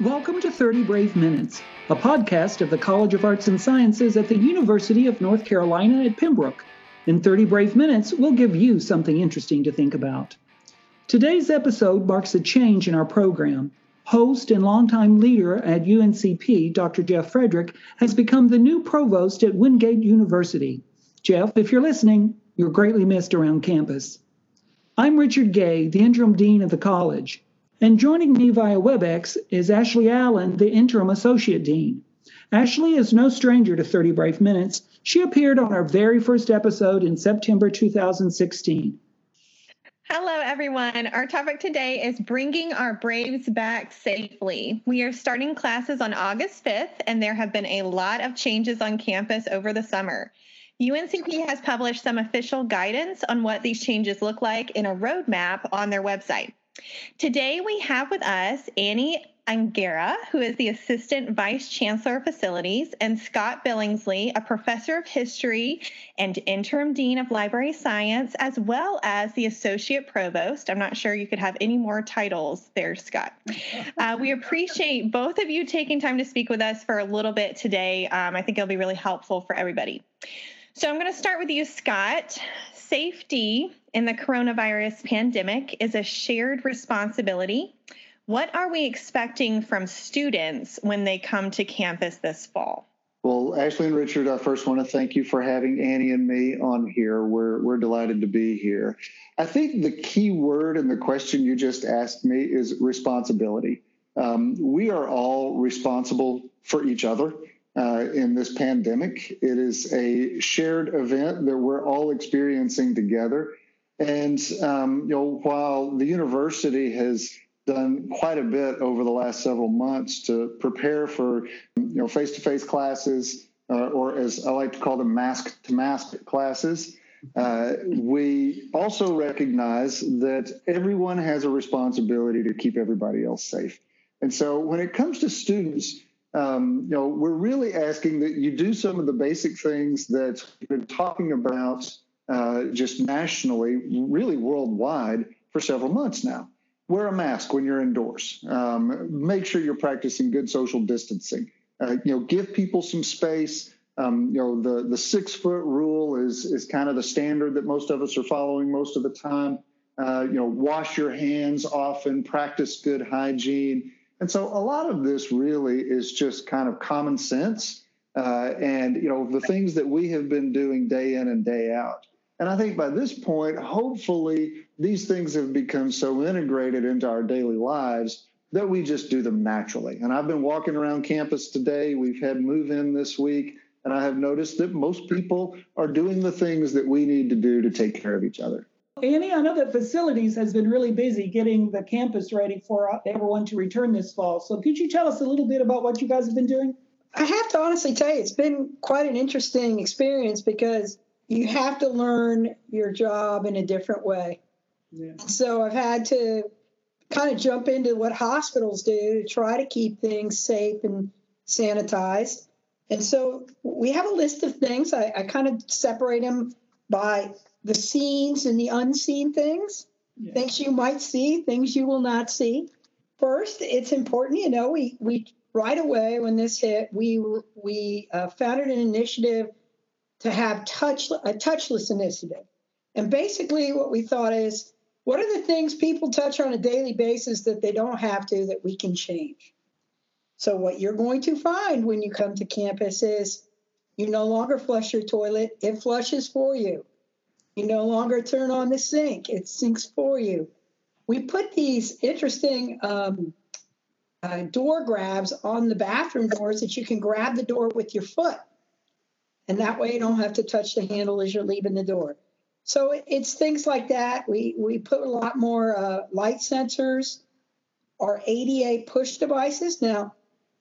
Welcome to 30 Brave Minutes, a podcast of the College of Arts and Sciences at the University of North Carolina at Pembroke. In 30 Brave Minutes, we'll give you something interesting to think about. Today's episode marks a change in our program. Host and longtime leader at UNCP, Dr. Jeff Frederick, has become the new provost at Wingate University. Jeff, if you're listening, you're greatly missed around campus. I'm Richard Gay, the interim dean of the college. And joining me via WebEx is Ashley Allen, the interim associate dean. Ashley is no stranger to 30 Brave Minutes. She appeared on our very first episode in September 2016. Hello, everyone. Our topic today is bringing our Braves back safely. We are starting classes on August 5th, and there have been a lot of changes on campus over the summer. UNCP has published some official guidance on what these changes look like in a roadmap on their website. Today we have with us Annie Angara, who is the Assistant Vice Chancellor of Facilities, and Scott Billingsley, a professor of history and interim dean of library science, as well as the Associate Provost. I'm not sure you could have any more titles there, Scott. Uh, we appreciate both of you taking time to speak with us for a little bit today. Um, I think it'll be really helpful for everybody. So I'm going to start with you, Scott. Safety in the coronavirus pandemic is a shared responsibility. What are we expecting from students when they come to campus this fall? Well, Ashley and Richard, I first want to thank you for having Annie and me on here. We're, we're delighted to be here. I think the key word in the question you just asked me is responsibility. Um, we are all responsible for each other uh, in this pandemic. It is a shared event that we're all experiencing together. And um, you know, while the university has done quite a bit over the last several months to prepare for you know face-to-face classes, uh, or as I like to call them, mask-to-mask classes. Uh, we also recognize that everyone has a responsibility to keep everybody else safe. And so, when it comes to students, um, you know, we're really asking that you do some of the basic things that we've been talking about uh, just nationally, really worldwide, for several months now. Wear a mask when you're indoors. Um, make sure you're practicing good social distancing. Uh, you know, give people some space. Um, you know, the the six foot rule is is kind of the standard that most of us are following most of the time. Uh, you know, wash your hands often, practice good hygiene. And so a lot of this really is just kind of common sense uh, and, you know, the things that we have been doing day in and day out. And I think by this point, hopefully, these things have become so integrated into our daily lives that we just do them naturally. And I've been walking around campus today. We've had move in this week. And I have noticed that most people are doing the things that we need to do to take care of each other. Annie, I know that facilities has been really busy getting the campus ready for uh, everyone to return this fall. So could you tell us a little bit about what you guys have been doing? I have to honestly tell you, it's been quite an interesting experience because you have to learn your job in a different way. Yeah. So I've had to kind of jump into what hospitals do to try to keep things safe and sanitized. And so we have a list of things. I, I kind of separate them by the scenes and the unseen things, yeah. things you might see, things you will not see. First, it's important, you know, we, we right away when this hit, we we uh, founded an initiative to have touch a touchless initiative, and basically what we thought is, what are the things people touch on a daily basis that they don't have to that we can change? So what you're going to find when you come to campus is you no longer flush your toilet; it flushes for you. You no longer turn on the sink, it sinks for you. We put these interesting um, uh, door grabs on the bathroom doors that you can grab the door with your foot. And that way you don't have to touch the handle as you're leaving the door. So it's things like that. We, we put a lot more uh, light sensors, our ADA push devices. Now,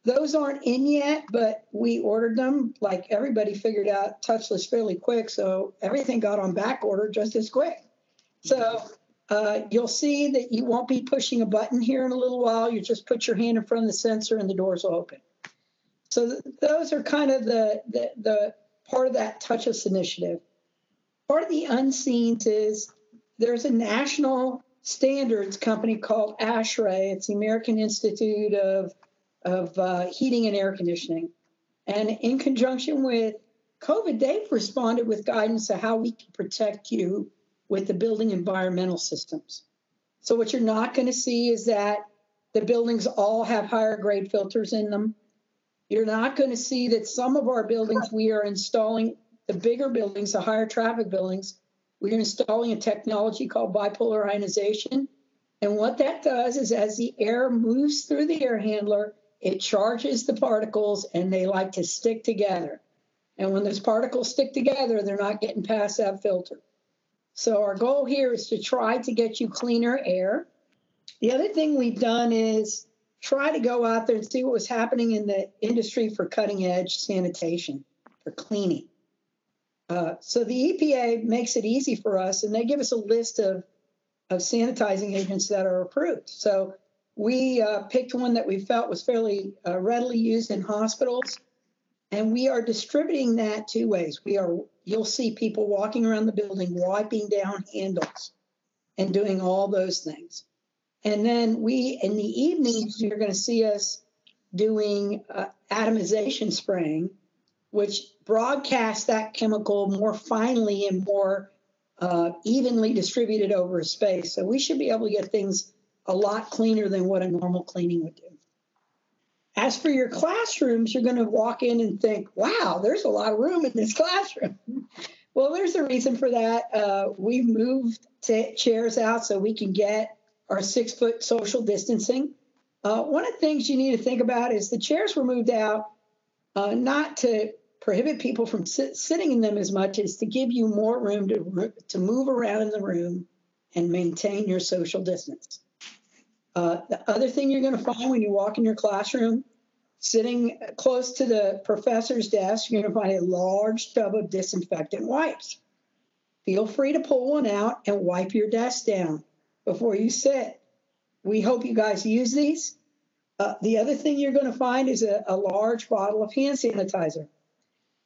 those aren't in yet, but we ordered them. Like everybody figured out touchless fairly quick, so everything got on back order just as quick. So uh, you'll see that you won't be pushing a button here in a little while. You just put your hand in front of the sensor and the doors will open. So th- those are kind of the, the, the part of that touchless initiative. Part of the unseen is there's a national standards company called ASHRAE. It's the American Institute of of uh, heating and air conditioning. And in conjunction with COVID, they've responded with guidance to how we can protect you with the building environmental systems. So, what you're not going to see is that the buildings all have higher grade filters in them. You're not going to see that some of our buildings we are installing, the bigger buildings, the higher traffic buildings, we are installing a technology called bipolar ionization. And what that does is as the air moves through the air handler, it charges the particles and they like to stick together. And when those particles stick together, they're not getting past that filter. So our goal here is to try to get you cleaner air. The other thing we've done is try to go out there and see what was happening in the industry for cutting edge sanitation, for cleaning. Uh, so the EPA makes it easy for us, and they give us a list of, of sanitizing agents that are approved. So we uh, picked one that we felt was fairly uh, readily used in hospitals, and we are distributing that two ways. We are you'll see people walking around the building wiping down handles and doing all those things. And then we, in the evenings, you're going to see us doing uh, atomization spraying, which broadcasts that chemical more finely and more uh, evenly distributed over a space. So we should be able to get things a lot cleaner than what a normal cleaning would do. As for your classrooms, you're going to walk in and think, wow, there's a lot of room in this classroom. well, there's a reason for that. Uh, we've moved t- chairs out so we can get our six foot social distancing. Uh, one of the things you need to think about is the chairs were moved out uh, not to prohibit people from sit- sitting in them as much as to give you more room to, to move around in the room and maintain your social distance. Uh, the other thing you're going to find when you walk in your classroom, sitting close to the professor's desk, you're going to find a large tub of disinfectant wipes. Feel free to pull one out and wipe your desk down before you sit. We hope you guys use these. Uh, the other thing you're going to find is a, a large bottle of hand sanitizer.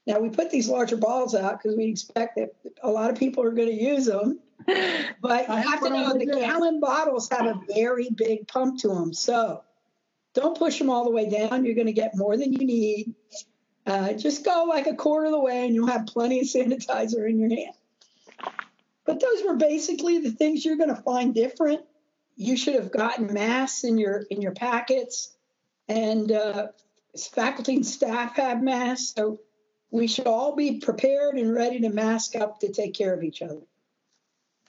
Now, we put these larger balls out because we expect that a lot of people are going to use them. But you have to know the gallon bottles have a very big pump to them. So don't push them all the way down. You're going to get more than you need. Uh, just go like a quarter of the way and you'll have plenty of sanitizer in your hand. But those were basically the things you're going to find different. You should have gotten masks in your in your packets, and uh, faculty and staff have masks. So we should all be prepared and ready to mask up to take care of each other.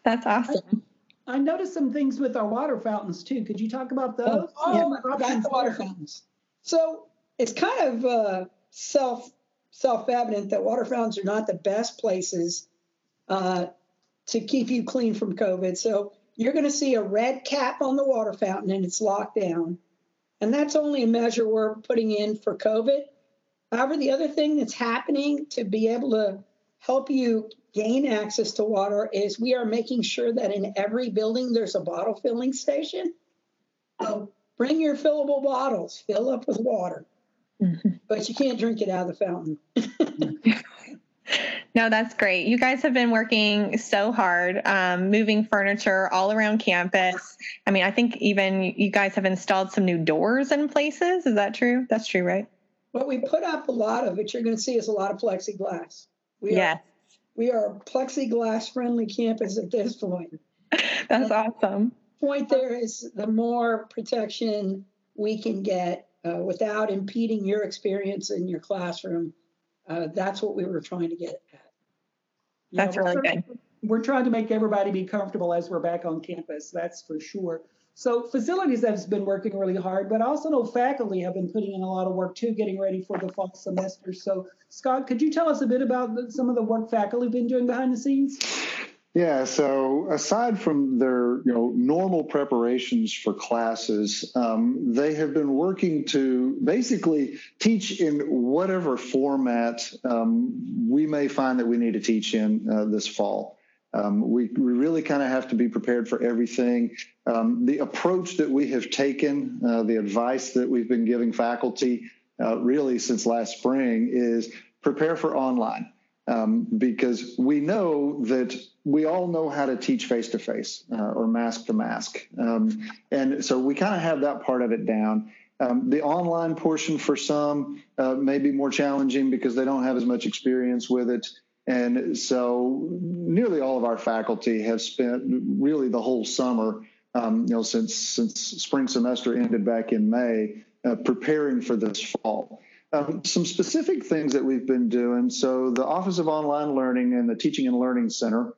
That's awesome. I noticed some things with our water fountains too. Could you talk about those? Oh, oh yeah, about the water fountains. So it's kind of uh, self self evident that water fountains are not the best places uh, to keep you clean from COVID. So you're going to see a red cap on the water fountain and it's locked down. And that's only a measure we're putting in for COVID. However, the other thing that's happening to be able to help you gain access to water is we are making sure that in every building there's a bottle filling station. So bring your fillable bottles, fill up with water, mm-hmm. but you can't drink it out of the fountain. no, that's great. You guys have been working so hard, um, moving furniture all around campus. I mean, I think even you guys have installed some new doors in places. Is that true? That's true, right? What we put up a lot of it, you're going to see is a lot of plexiglass. We yes. Are, we are a plexiglass friendly campus at this point. That's and awesome. Point there is the more protection we can get uh, without impeding your experience in your classroom. Uh, that's what we were trying to get at. That's really good. We're trying to make everybody be comfortable as we're back on campus. That's for sure. So facilities has been working really hard, but I also know faculty have been putting in a lot of work too, getting ready for the fall semester. So Scott, could you tell us a bit about some of the work faculty have been doing behind the scenes? Yeah, so aside from their you know normal preparations for classes, um, they have been working to basically teach in whatever format um, we may find that we need to teach in uh, this fall. Um, we, we really kind of have to be prepared for everything. Um, the approach that we have taken, uh, the advice that we've been giving faculty uh, really since last spring is prepare for online. Um, because we know that we all know how to teach face to face or mask to mask. Um, and so we kind of have that part of it down. Um, the online portion for some uh, may be more challenging because they don't have as much experience with it. And so nearly all of our faculty have spent really the whole summer, um, you know, since, since spring semester ended back in May, uh, preparing for this fall. Um, some specific things that we've been doing. So the Office of Online Learning and the Teaching and Learning Center,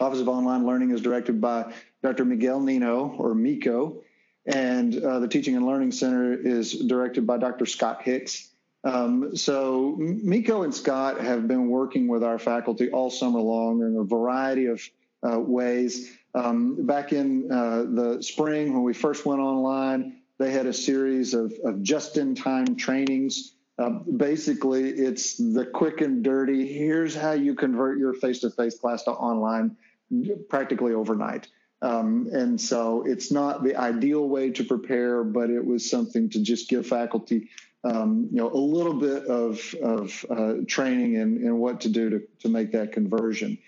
Office of Online Learning is directed by Dr. Miguel Nino or Miko, and uh, the Teaching and Learning Center is directed by Dr. Scott Hicks. Um, so Miko and Scott have been working with our faculty all summer long in a variety of uh, ways. Um, back in uh, the spring, when we first went online, they had a series of, of just-in-time trainings. Uh, basically, it's the quick and dirty. Here's how you convert your face-to-face class to online, practically overnight. Um, and so it's not the ideal way to prepare, but it was something to just give faculty, um, you know, a little bit of, of uh, training in, in what to do to, to make that conversion.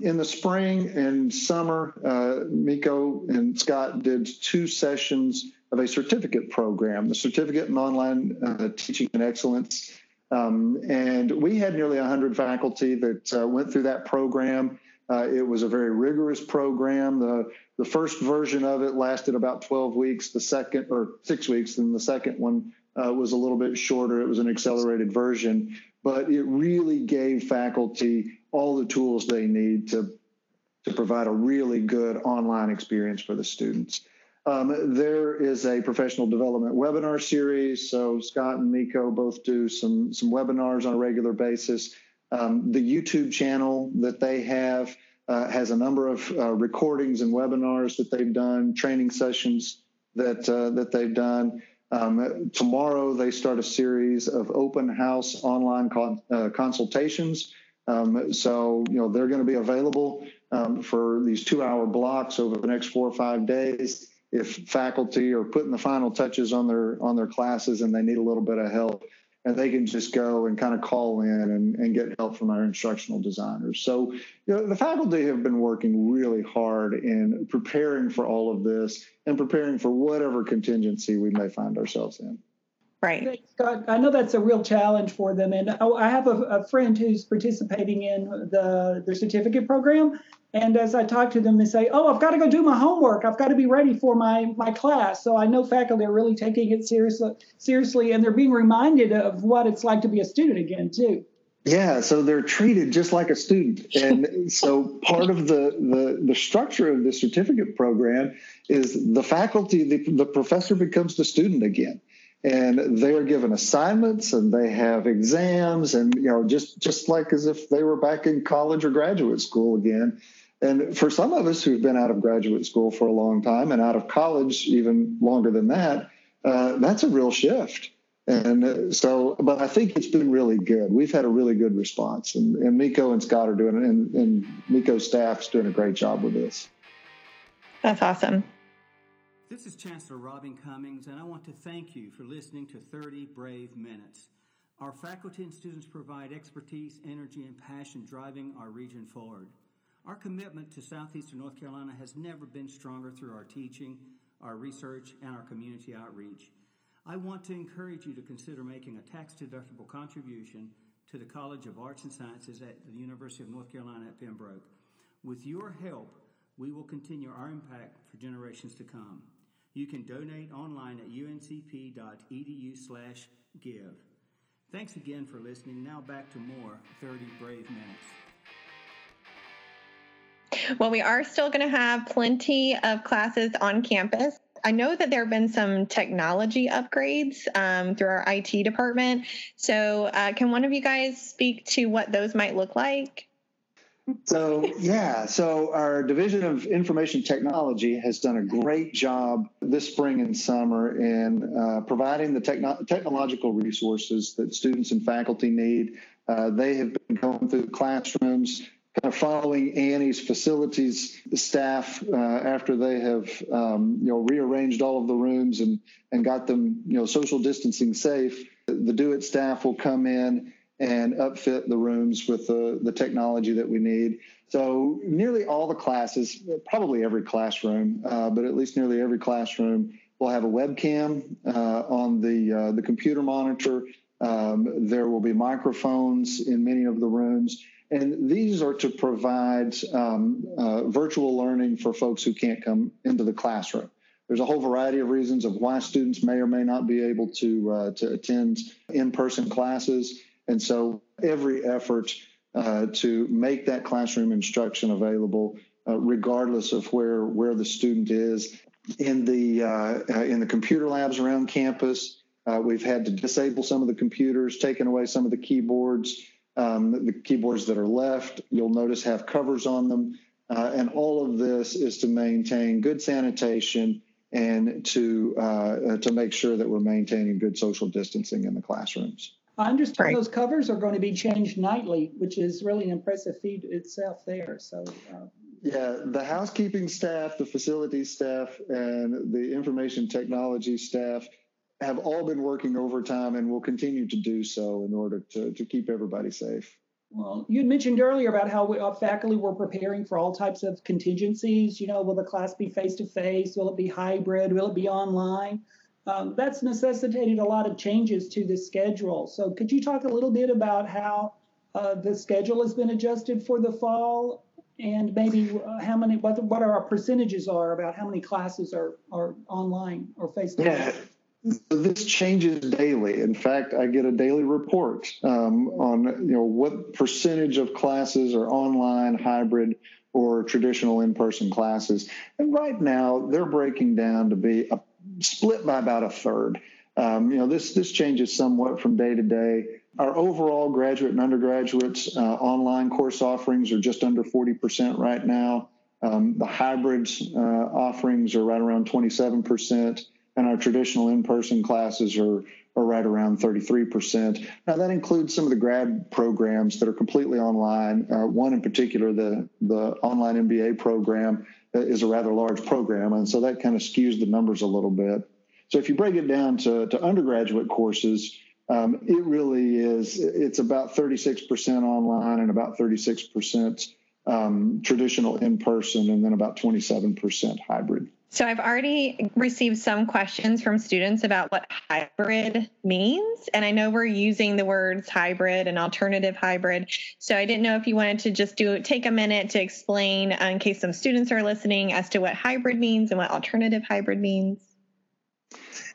In the spring and summer, uh, Miko and Scott did two sessions of a certificate program, the Certificate in Online uh, Teaching and Excellence. Um, and we had nearly 100 faculty that uh, went through that program. Uh, it was a very rigorous program. The, the first version of it lasted about 12 weeks, the second, or six weeks, and the second one uh, was a little bit shorter. It was an accelerated version, but it really gave faculty all the tools they need to, to provide a really good online experience for the students. Um, there is a professional development webinar series. So Scott and Miko both do some, some webinars on a regular basis. Um, the YouTube channel that they have uh, has a number of uh, recordings and webinars that they've done, training sessions that uh, that they've done. Um, tomorrow they start a series of open house online con- uh, consultations. Um, so you know they're going to be available um, for these two-hour blocks over the next four or five days. If faculty are putting the final touches on their on their classes and they need a little bit of help, and they can just go and kind of call in and, and get help from our instructional designers. So, you know, the faculty have been working really hard in preparing for all of this and preparing for whatever contingency we may find ourselves in. Right. Scott, I know that's a real challenge for them. And oh, I have a, a friend who's participating in the, the certificate program. And as I talk to them, they say, "Oh, I've got to go do my homework. I've got to be ready for my my class." So I know faculty are really taking it seriously, seriously, and they're being reminded of what it's like to be a student again, too. Yeah, so they're treated just like a student, and so part of the, the the structure of the certificate program is the faculty, the, the professor becomes the student again and they are given assignments and they have exams and you know just just like as if they were back in college or graduate school again and for some of us who've been out of graduate school for a long time and out of college even longer than that, uh, that's a real shift. And so, but I think it's been really good. We've had a really good response, and, and Miko and Scott are doing it, and, and Miko's staff's doing a great job with this. That's awesome. This is Chancellor Robin Cummings, and I want to thank you for listening to 30 Brave Minutes. Our faculty and students provide expertise, energy, and passion driving our region forward. Our commitment to Southeastern North Carolina has never been stronger through our teaching, our research, and our community outreach. I want to encourage you to consider making a tax deductible contribution to the College of Arts and Sciences at the University of North Carolina at Pembroke. With your help, we will continue our impact for generations to come. You can donate online at uncp.edu slash give. Thanks again for listening. Now back to more 30 Brave Minutes. Well, we are still going to have plenty of classes on campus. I know that there have been some technology upgrades um, through our IT department. So, uh, can one of you guys speak to what those might look like? So, yeah, so our Division of Information Technology has done a great job this spring and summer in uh, providing the techno- technological resources that students and faculty need. Uh, they have been going through classrooms, kind of following Annie's facilities staff uh, after they have um, you know rearranged all of the rooms and and got them you know social distancing safe. The DoIT staff will come in and upfit the rooms with the, the technology that we need. So nearly all the classes, probably every classroom, uh, but at least nearly every classroom We'll have a webcam uh, on the uh, the computer monitor. Um, there will be microphones in many of the rooms, and these are to provide um, uh, virtual learning for folks who can't come into the classroom. There's a whole variety of reasons of why students may or may not be able to uh, to attend in-person classes, and so every effort uh, to make that classroom instruction available, uh, regardless of where where the student is, in the uh, uh, in the computer labs around campus. Uh, we've had to disable some of the computers, taken away some of the keyboards. Um, the keyboards that are left, you'll notice have covers on them, uh, and all of this is to maintain good sanitation and to uh, to make sure that we're maintaining good social distancing in the classrooms. I understand right. those covers are going to be changed nightly, which is really an impressive feat itself there. So uh, yeah, the housekeeping staff, the facility staff, and the information technology staff have all been working overtime and will continue to do so in order to, to keep everybody safe. Well, you had mentioned earlier about how we, uh, faculty were preparing for all types of contingencies. You know, will the class be face to face? Will it be hybrid? Will it be online? Um, that's necessitated a lot of changes to the schedule. So, could you talk a little bit about how uh, the schedule has been adjusted for the fall and maybe uh, how many what what our percentages are about how many classes are are online or face to face. This changes daily. In fact, I get a daily report um, on you know what percentage of classes are online, hybrid, or traditional in-person classes. And right now, they're breaking down to be a, split by about a third. Um, you know, this this changes somewhat from day to day. Our overall graduate and undergraduates uh, online course offerings are just under 40% right now. Um, the hybrids uh, offerings are right around 27%, and our traditional in person classes are, are right around 33%. Now, that includes some of the grad programs that are completely online. Uh, one in particular, the, the online MBA program, is a rather large program, and so that kind of skews the numbers a little bit. So, if you break it down to, to undergraduate courses, um, it really is. It's about 36% online and about 36% um, traditional in person, and then about 27% hybrid. So I've already received some questions from students about what hybrid means. And I know we're using the words hybrid and alternative hybrid. So I didn't know if you wanted to just do take a minute to explain uh, in case some students are listening as to what hybrid means and what alternative hybrid means.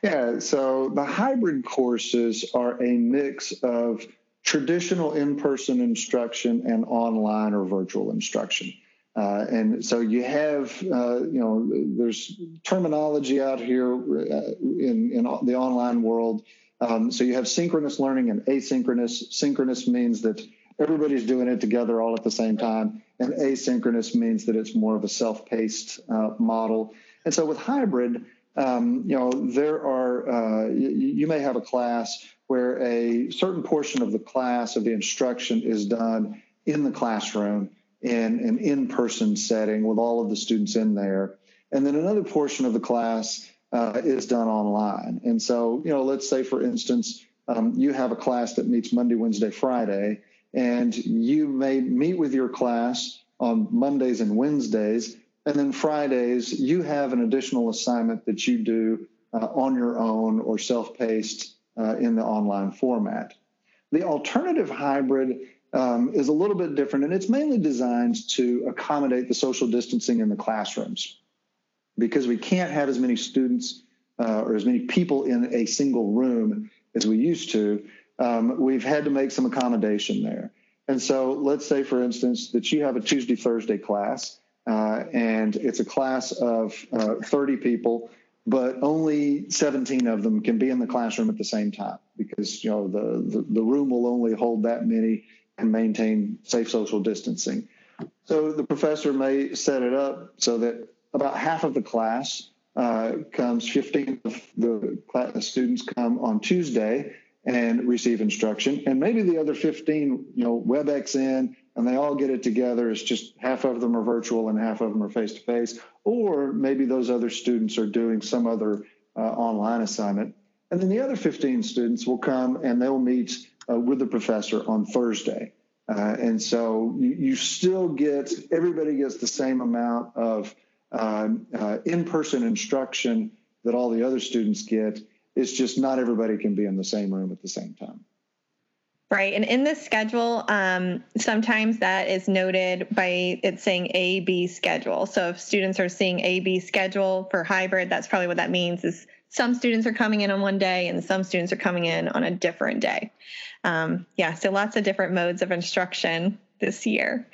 Yeah, so the hybrid courses are a mix of traditional in person instruction and online or virtual instruction. Uh, and so you have, uh, you know, there's terminology out here uh, in, in the online world. Um, so you have synchronous learning and asynchronous. Synchronous means that everybody's doing it together all at the same time, and asynchronous means that it's more of a self paced uh, model. And so with hybrid, um, you know, there are, uh, you, may have a class where a certain portion of the class of the instruction is done in the classroom in an in person setting with all of the students in there. And then another portion of the class uh, is done online. And so, you know, let's say, for instance, um, you have a class that meets Monday, Wednesday, Friday, and you may meet with your class on Mondays and Wednesdays and then Fridays, you have an additional assignment that you do uh, on your own or self paced uh, in the online format. The alternative hybrid um, is a little bit different, and it's mainly designed to accommodate the social distancing in the classrooms because we can't have as many students uh, or as many people in a single room as we used to. Um, we've had to make some accommodation there. And so, let's say, for instance, that you have a Tuesday Thursday class uh, and it's a class of uh, 30 people, but only 17 of them can be in the classroom at the same time because you know the, the, the room will only hold that many and maintain safe social distancing. So the professor may set it up so that about half of the class uh, comes, 15 of the students come on Tuesday and receive instruction, and maybe the other 15, you know, WebEx in and they all get it together. It's just half of them are virtual and half of them are face to face, or maybe those other students are doing some other uh, online assignment. And then the other 15 students will come and they'll meet uh, with the professor on Thursday. Uh, and so you, you, still get, everybody gets the same amount of um, uh, in person instruction that all the other students get. It's just not everybody can be in the same room at the same time. Right. And in this schedule, um, sometimes that is noted by it saying A B schedule. So if students are seeing A B schedule for hybrid, that's probably what that means is some students are coming in on one day and some students are coming in on a different day. Um, yeah, so lots of different modes of instruction this year.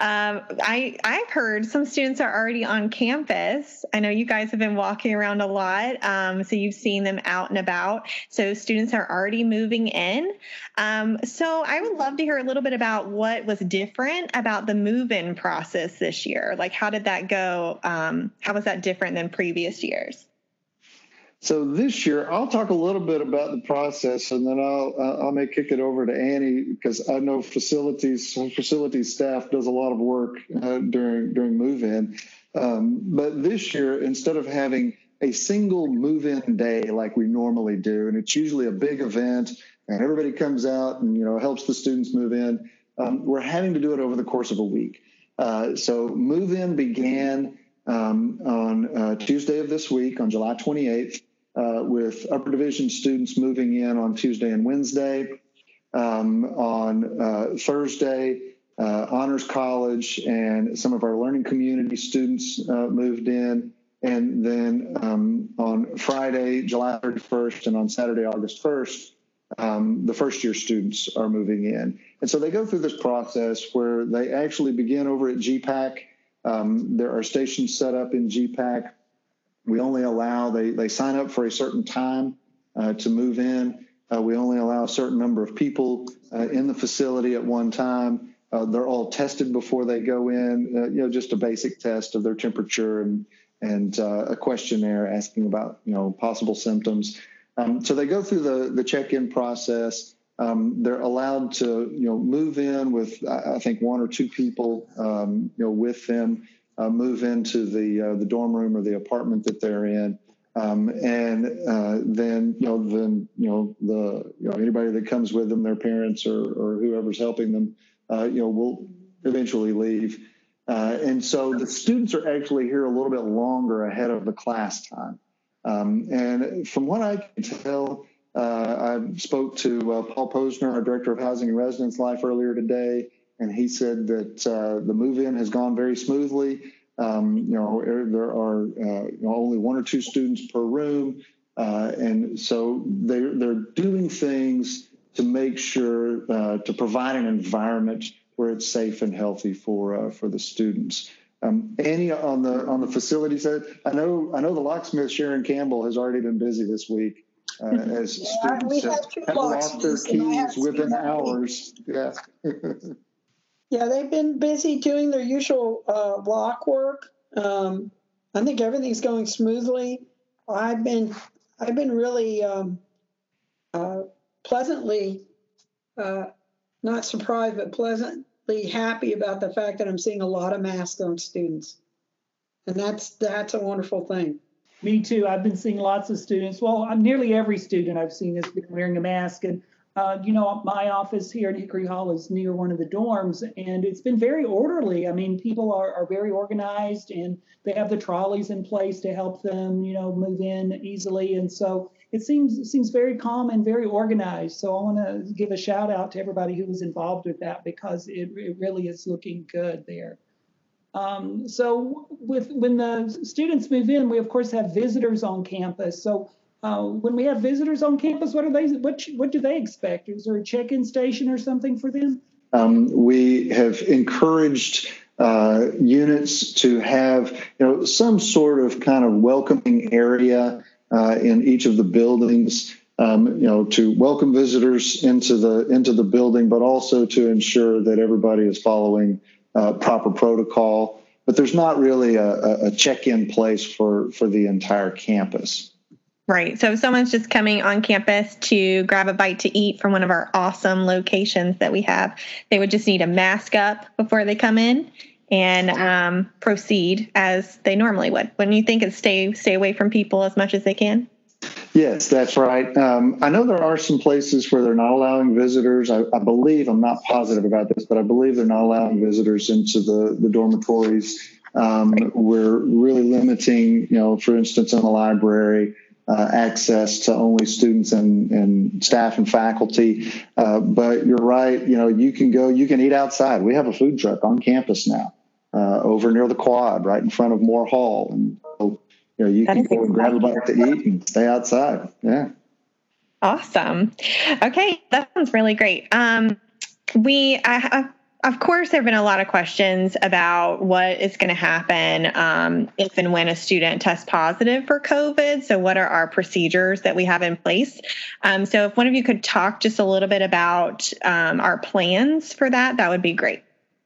Um, I I've heard some students are already on campus. I know you guys have been walking around a lot, um, so you've seen them out and about. So students are already moving in. Um, so I would love to hear a little bit about what was different about the move-in process this year. Like, how did that go? Um, how was that different than previous years? So this year, I'll talk a little bit about the process, and then I'll I may kick it over to Annie because I know facilities facilities staff does a lot of work uh, during during move in. Um, but this year, instead of having a single move in day like we normally do, and it's usually a big event, and everybody comes out and you know helps the students move in, um, we're having to do it over the course of a week. Uh, so move in began um, on uh, Tuesday of this week, on July 28th uh, with upper division students moving in on Tuesday and Wednesday. Um, on uh, Thursday, uh, Honors College and some of our learning community students uh, moved in. And then um, on Friday, July 31st, and on Saturday, August 1st, um, the first year students are moving in. And so they go through this process where they actually begin over at GPAC. Um, there are stations set up in GPAC we only allow, they, they sign up for a certain time uh, to move in. Uh, we only allow a certain number of people uh, in the facility at one time. Uh, they're all tested before they go in, uh, you know, just a basic test of their temperature and, and uh, a questionnaire asking about, you know, possible symptoms. Um, so they go through the, the check-in process. Um, they're allowed to, you know, move in with, I think, one or two people, um, you know, with them uh, move into the uh, the dorm room or the apartment that they're in. Um, and uh, then you know then you know the you know anybody that comes with them, their parents or or whoever's helping them, uh, you know will eventually leave. Uh, and so the students are actually here a little bit longer ahead of the class time. Um, and from what I can tell, uh, I spoke to Paul Posner, our director of housing and residence life, earlier today and he said that uh, the move-in has gone very smoothly. Um, you know, er, there are uh, you know, only one or two students per room, uh, and so they're they're doing things to make sure uh, to provide an environment where it's safe and healthy for uh, for the students. Um, Annie on the on the facility side, I know I know the locksmith Sharon Campbell has already been busy this week. Uh, as yeah, students have, have lost their keys within hours. Yeah. Yeah, they've been busy doing their usual uh, block work. Um, I think everything's going smoothly. I've been I've been really um, uh, pleasantly uh, not surprised, but pleasantly happy about the fact that I'm seeing a lot of masks on students, and that's that's a wonderful thing. Me too. I've been seeing lots of students. Well, nearly every student I've seen has been wearing a mask, and uh, you know, my office here in Hickory Hall is near one of the dorms, and it's been very orderly. I mean, people are, are very organized, and they have the trolleys in place to help them, you know, move in easily. And so it seems it seems very calm and very organized. So I want to give a shout out to everybody who was involved with that because it, it really is looking good there. Um, so with when the students move in, we of course have visitors on campus. So uh, when we have visitors on campus, what are they? What what do they expect? Is there a check-in station or something for them? Um, we have encouraged uh, units to have you know some sort of kind of welcoming area uh, in each of the buildings. Um, you know, to welcome visitors into the into the building, but also to ensure that everybody is following uh, proper protocol. But there's not really a, a check-in place for for the entire campus. Right. So if someone's just coming on campus to grab a bite to eat from one of our awesome locations that we have, they would just need a mask up before they come in and um, proceed as they normally would. Wouldn't you think it's stay stay away from people as much as they can? Yes, that's right. Um, I know there are some places where they're not allowing visitors. I, I, believe I'm not positive about this, but I believe they're not allowing visitors into the the dormitories Um, we're really limiting, you know, for instance, in the library, uh, access to only students and, and staff and faculty. Uh, but you're right, you know, you can go, you can eat outside. We have a food truck on campus now uh, over near the quad, right in front of Moore Hall. And so, you know, you that can go and grab a bite to eat and stay outside. Yeah. Awesome. Okay, that sounds really great. Um, we, I, of course, there have been a lot of questions about what is going to happen um, if and when a student tests positive for COVID. So, what are our procedures that we have in place? Um, so, if one of you could talk just a little bit about um, our plans for that, that would be great.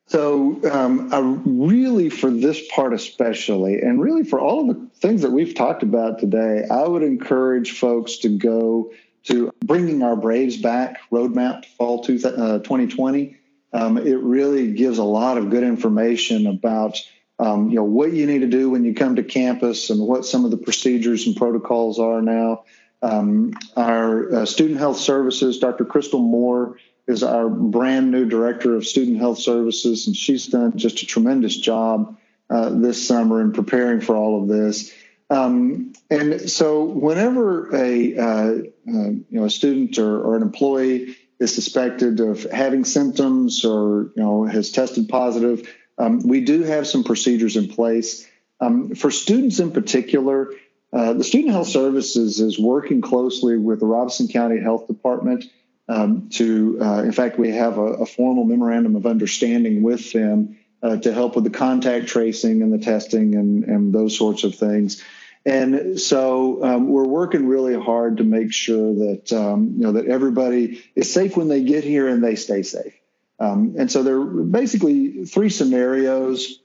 So, um, really, for this part especially, and really for all of the things that we've talked about today, I would encourage folks to go to bringing our Braves back roadmap fall two, uh, 2020 um, it really gives a lot of good information about um, you know what you need to do when you come to campus and what some of the procedures and protocols are now. Um, our uh, student health services, Dr. Crystal Moore, is our brand new director of student health services, and she's done just a tremendous job uh, this summer in preparing for all of this. Um, and so, whenever a uh, uh you know a student or, or an employee is suspected of having symptoms or you know has tested positive, um, we do have some procedures in place. Um, for students in particular, uh, the Student Health Services is working closely with the Robeson County Health Department um, to, uh, in fact, we have a, a, formal memorandum of understanding with them uh, to help with the contact tracing and the testing and, and those sorts of things. And so um, we're working really hard to make sure that um, you know that everybody is safe when they get here and they stay safe. Um, and so there are basically three scenarios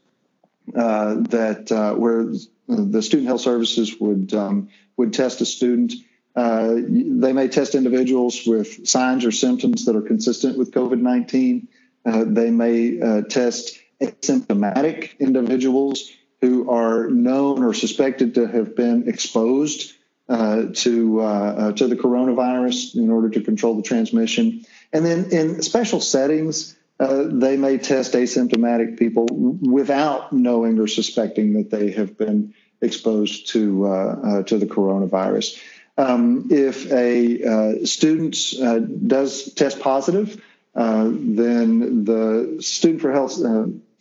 uh, that uh, where the student health services would um, would test a student. Uh, they may test individuals with signs or symptoms that are consistent with COVID nineteen. Uh, they may uh, test asymptomatic individuals who are known or suspected to have been exposed uh, to uh, uh, to the coronavirus in order to control the transmission. And then in special settings, uh, they may test asymptomatic people without knowing or suspecting that they have been exposed to uh, uh, to the coronavirus. Um, if a student does test positive, then the student for health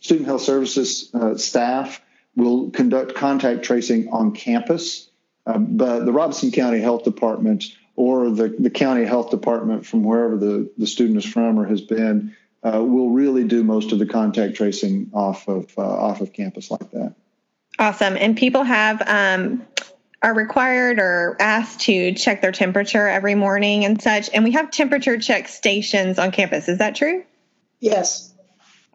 student health services staff will conduct contact tracing on campus, um, but the Robeson County Health Department or the, the county health department from wherever the, the student is from or has been uh, will really do most of the contact tracing off of uh, off of campus like that. Awesome. And people have um, are required or asked to check their temperature every morning and such. And we have temperature check stations on campus. Is that true? Yes.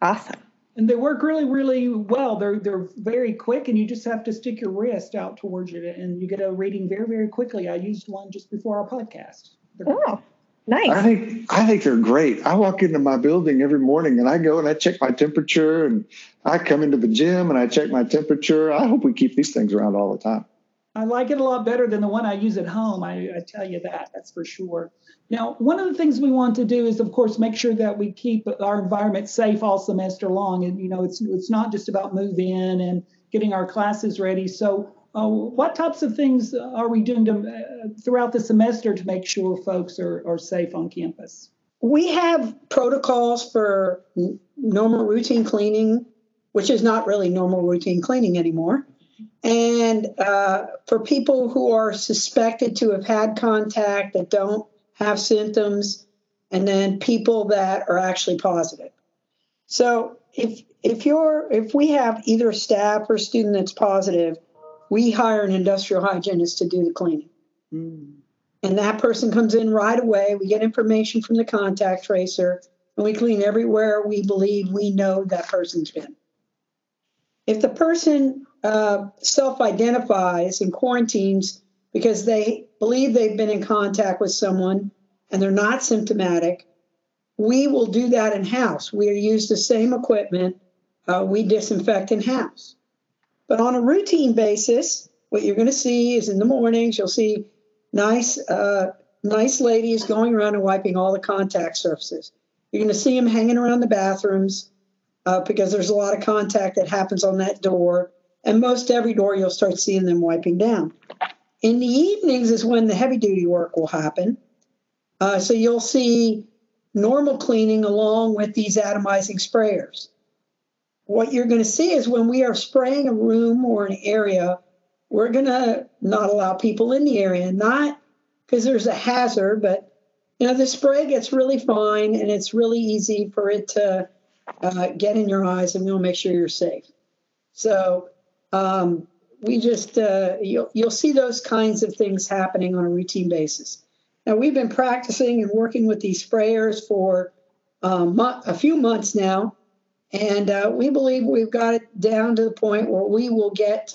Awesome and they work really really well. They're they're very quick and you just have to stick your wrist out towards it and you get a reading very very quickly. I used one just before our podcast. They're oh nice. I think i think they're great. I walk into my building every morning and i go and i check my temperature and i come into the gym and i check my temperature. I hope we keep these things around all the time I like it a lot better than the one I use at home. I, I, tell you that, that's for sure. Now, one of the things we want to do is, of course, make sure that we keep our environment safe all semester long. And you know, it's it's not just about move in and getting our classes ready. So, uh, what types of things are we doing to, uh, throughout the semester to make sure folks are, are safe on campus? We have protocols for normal routine cleaning, which is not really normal routine cleaning anymore. And uh, for people who are suspected to have had contact that don't have symptoms, and then people that are actually positive. So if if you're if we have either staff or student that's positive, we hire an industrial hygienist to do the cleaning. Mm. And that person comes in right away. We get information from the contact tracer, and we clean everywhere we believe we know that person's been. If the person uh, self identifies and quarantines because they believe they've been in contact with someone and they're not symptomatic, we will do that in house. We use the same equipment, uh, we disinfect in house. But on a routine basis, what you're going to see is in the mornings, you'll see nice, uh, nice ladies going around and wiping all the contact surfaces. You're going to see them hanging around the bathrooms. uh, because there's a lot of contact that happens on that door. And most every door you'll start seeing them wiping down. In the evenings is when the heavy duty work will happen. Uh, so you'll see normal cleaning along with these atomizing sprayers. What you're going to see is when we are spraying a room or an area, we're going to not allow people in the area, not because there's a hazard, but you know the spray gets really fine and it's really easy for it to uh, get in your eyes, and we'll make sure you're safe. So um, we just uh, you'll you'll see those kinds of things happening on a routine basis. Now we've been practicing and working with these sprayers for um, a few months now, and uh, we believe we've got it down to the point where we will get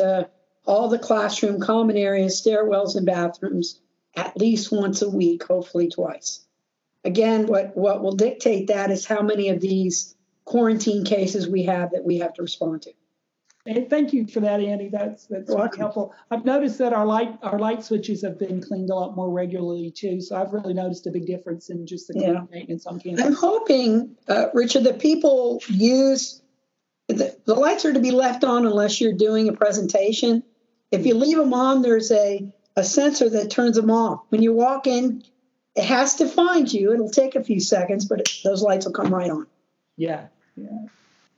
all the classroom common areas, stairwells, and bathrooms at least once a week, hopefully twice. Again, what, what will dictate that is how many of these quarantine cases we have that we have to respond to. Hey, thank you for that, Andy. That's that's really helpful. I've noticed that our light our light switches have been cleaned a lot more regularly too. So I've really noticed a big difference in just the yeah. maintenance on campus. I'm hoping, uh, Richard, that people use the, the lights are to be left on unless you're doing a presentation. If you leave them on, there's a a sensor that turns them off. When you walk in, it has to find you. It'll take a few seconds, but it, those lights will come right on. Yeah, yeah.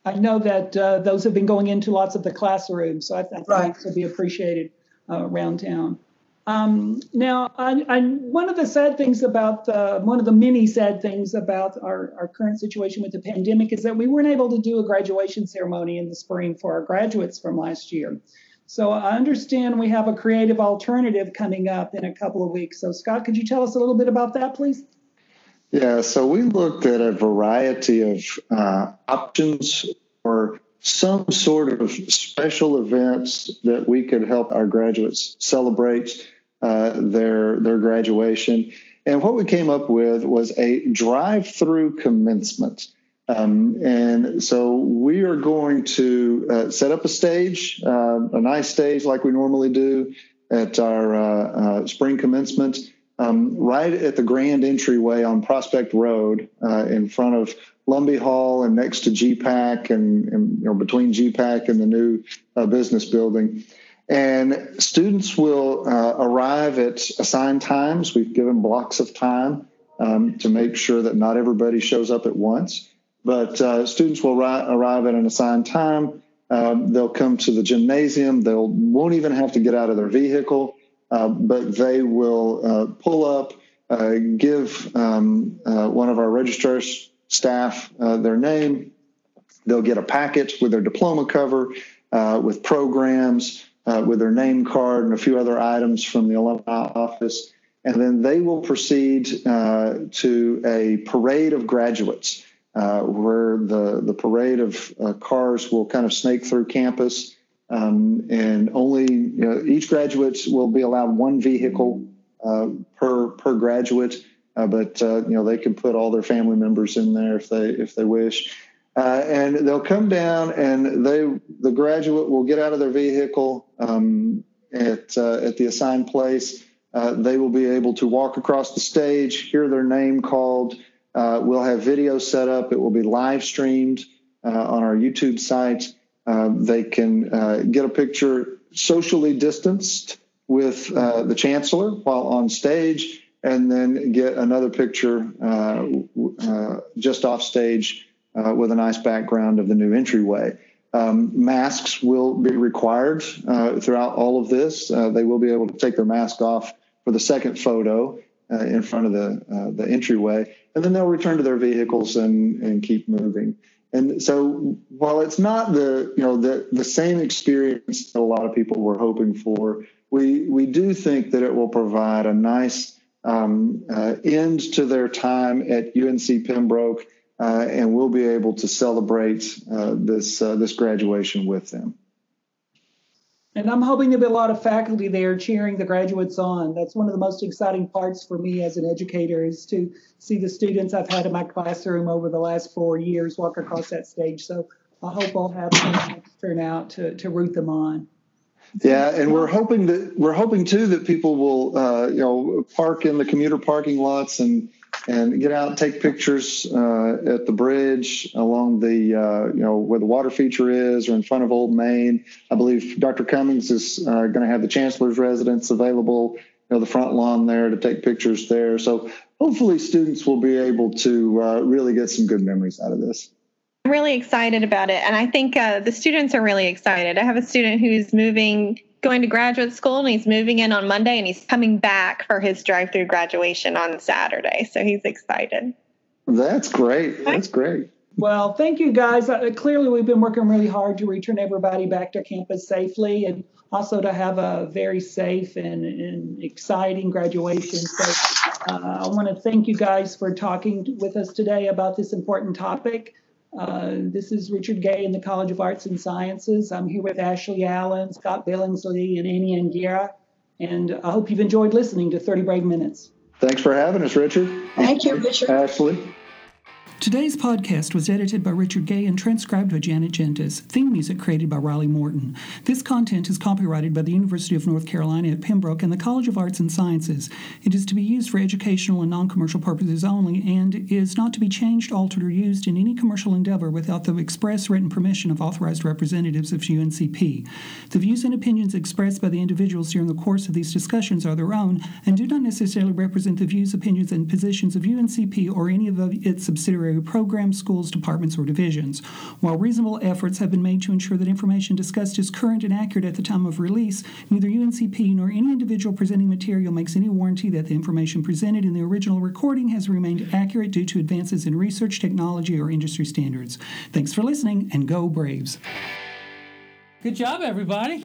I know that uh, those have been going into lots of the classrooms, so I, I think right. will be appreciated uh, around town. Um, now, I, I, one of the sad things about uh, one of the many sad things about our, our current situation with the pandemic is that we weren't able to do a graduation ceremony in the spring for our graduates from last year. So I understand we have a creative alternative coming up in a couple of weeks. So Scott, could you tell us a little bit about that, please? Yeah, so we looked at a variety of uh, options for some sort of special events that we could help our graduates celebrate uh, their their graduation. And what we came up with was a drive-through commencement. Um, and so we are going to uh, set up a stage, uh, a nice stage like we normally do at our uh, uh spring commencement, um, right at the grand entryway on Prospect Road uh, in front of Lumbee Hall and next to GPAC and, and you know between GPAC and the new uh, business building. And students will arrive at assigned times. We've given blocks of time um, to make sure that not everybody shows up at once. But uh, students will ri- arrive at an assigned time. Um, they'll come to the gymnasium. They won't even have to get out of their vehicle, uh, but they will uh, pull up, uh, give um, uh, one of our registrars staff uh, their name. They'll get a packet with their diploma cover, with programs, with their name card, and a few other items from the alumni office. And then they will proceed to a parade of graduates uh, where the, the parade of uh, cars will kind of snake through campus. Um, and only you know, each graduate will be allowed one vehicle uh, per per graduate, uh, but uh, you know they can put all their family members in there if they if they wish. Uh, and they'll come down, and they the graduate will get out of their vehicle um, at at the assigned place. they will be able to walk across the stage, hear their name called, uh, we'll have video set up. It will be live streamed uh, on our YouTube site. Uh, they can uh, get a picture socially distanced with uh, the chancellor while on stage, and then get another picture uh, just off stage with a nice background of the new entryway. Um, masks will be required throughout all of this. they will be able to take their mask off for the second photo in front of the the entryway and then they'll return to their vehicles and, and keep moving. And so while it's not the you know the the same experience that a lot of people were hoping for, we we do think that it will provide a nice um, uh, end to their time at UNC Pembroke, uh, and we'll be able to celebrate uh, this uh, this graduation with them. And I'm hoping there'll be a lot of faculty there cheering the graduates on. That's one of the most exciting parts for me as an educator is to see the students I've had in my classroom over the last four years walk across that stage. So I hope I'll have some turnout to, to root them on. Yeah, and we're hoping that we're hoping too that people will uh, you know park in the commuter parking lots and and get out and take pictures uh, at the bridge along the uh, you know where the water feature is or in front of Old Main. I believe Dr. Cummings is uh, going to have the chancellor's residence available, you know, the front lawn there to take pictures there. So hopefully students will be able to uh, really get some good memories out of this. I'm really excited about it, and I think uh, the students are really excited. I have a student who's moving going to graduate school and he's moving in on Monday and he's coming back for his drive through graduation on Saturday. So he's excited. That's great. That's great. Well, thank you guys. Uh, clearly, we've been working really hard to return everybody back to campus safely and also to have a very safe and, and exciting graduation. So, uh, I want to thank you guys for talking with us today about this important topic. Uh, this is Richard Gay in the College of Arts and Sciences. I'm here with Ashley Allen, Scott Billingsley, and Annie Anguera. And I hope you've enjoyed listening to 30 Brave Minutes. Thanks for having us, Richard. Thank you, Richard. Ashley. Today's podcast was edited by Richard Gay and transcribed by Janet Gentis. Theme music created by Riley Morton. This content is copyrighted by the University of North Carolina at Pembroke and the College of Arts and Sciences. It is to be used for educational and non commercial purposes only and is not to be changed, altered, or used in any commercial endeavor without the express written permission of authorized representatives of UNCP. The views and opinions expressed by the individuals during the course of these discussions are their own and do not necessarily represent the views, opinions, and positions of UNCP or any of its subsidiary programs, schools, departments, or divisions. While reasonable efforts have been made to ensure that information discussed is current and accurate at the time of release, neither UNCP nor any individual presenting material makes any warranty that the information presented in the original recording has remained accurate due to advances in research, technology, or industry standards. Thanks for listening, and go Braves. Good job, everybody.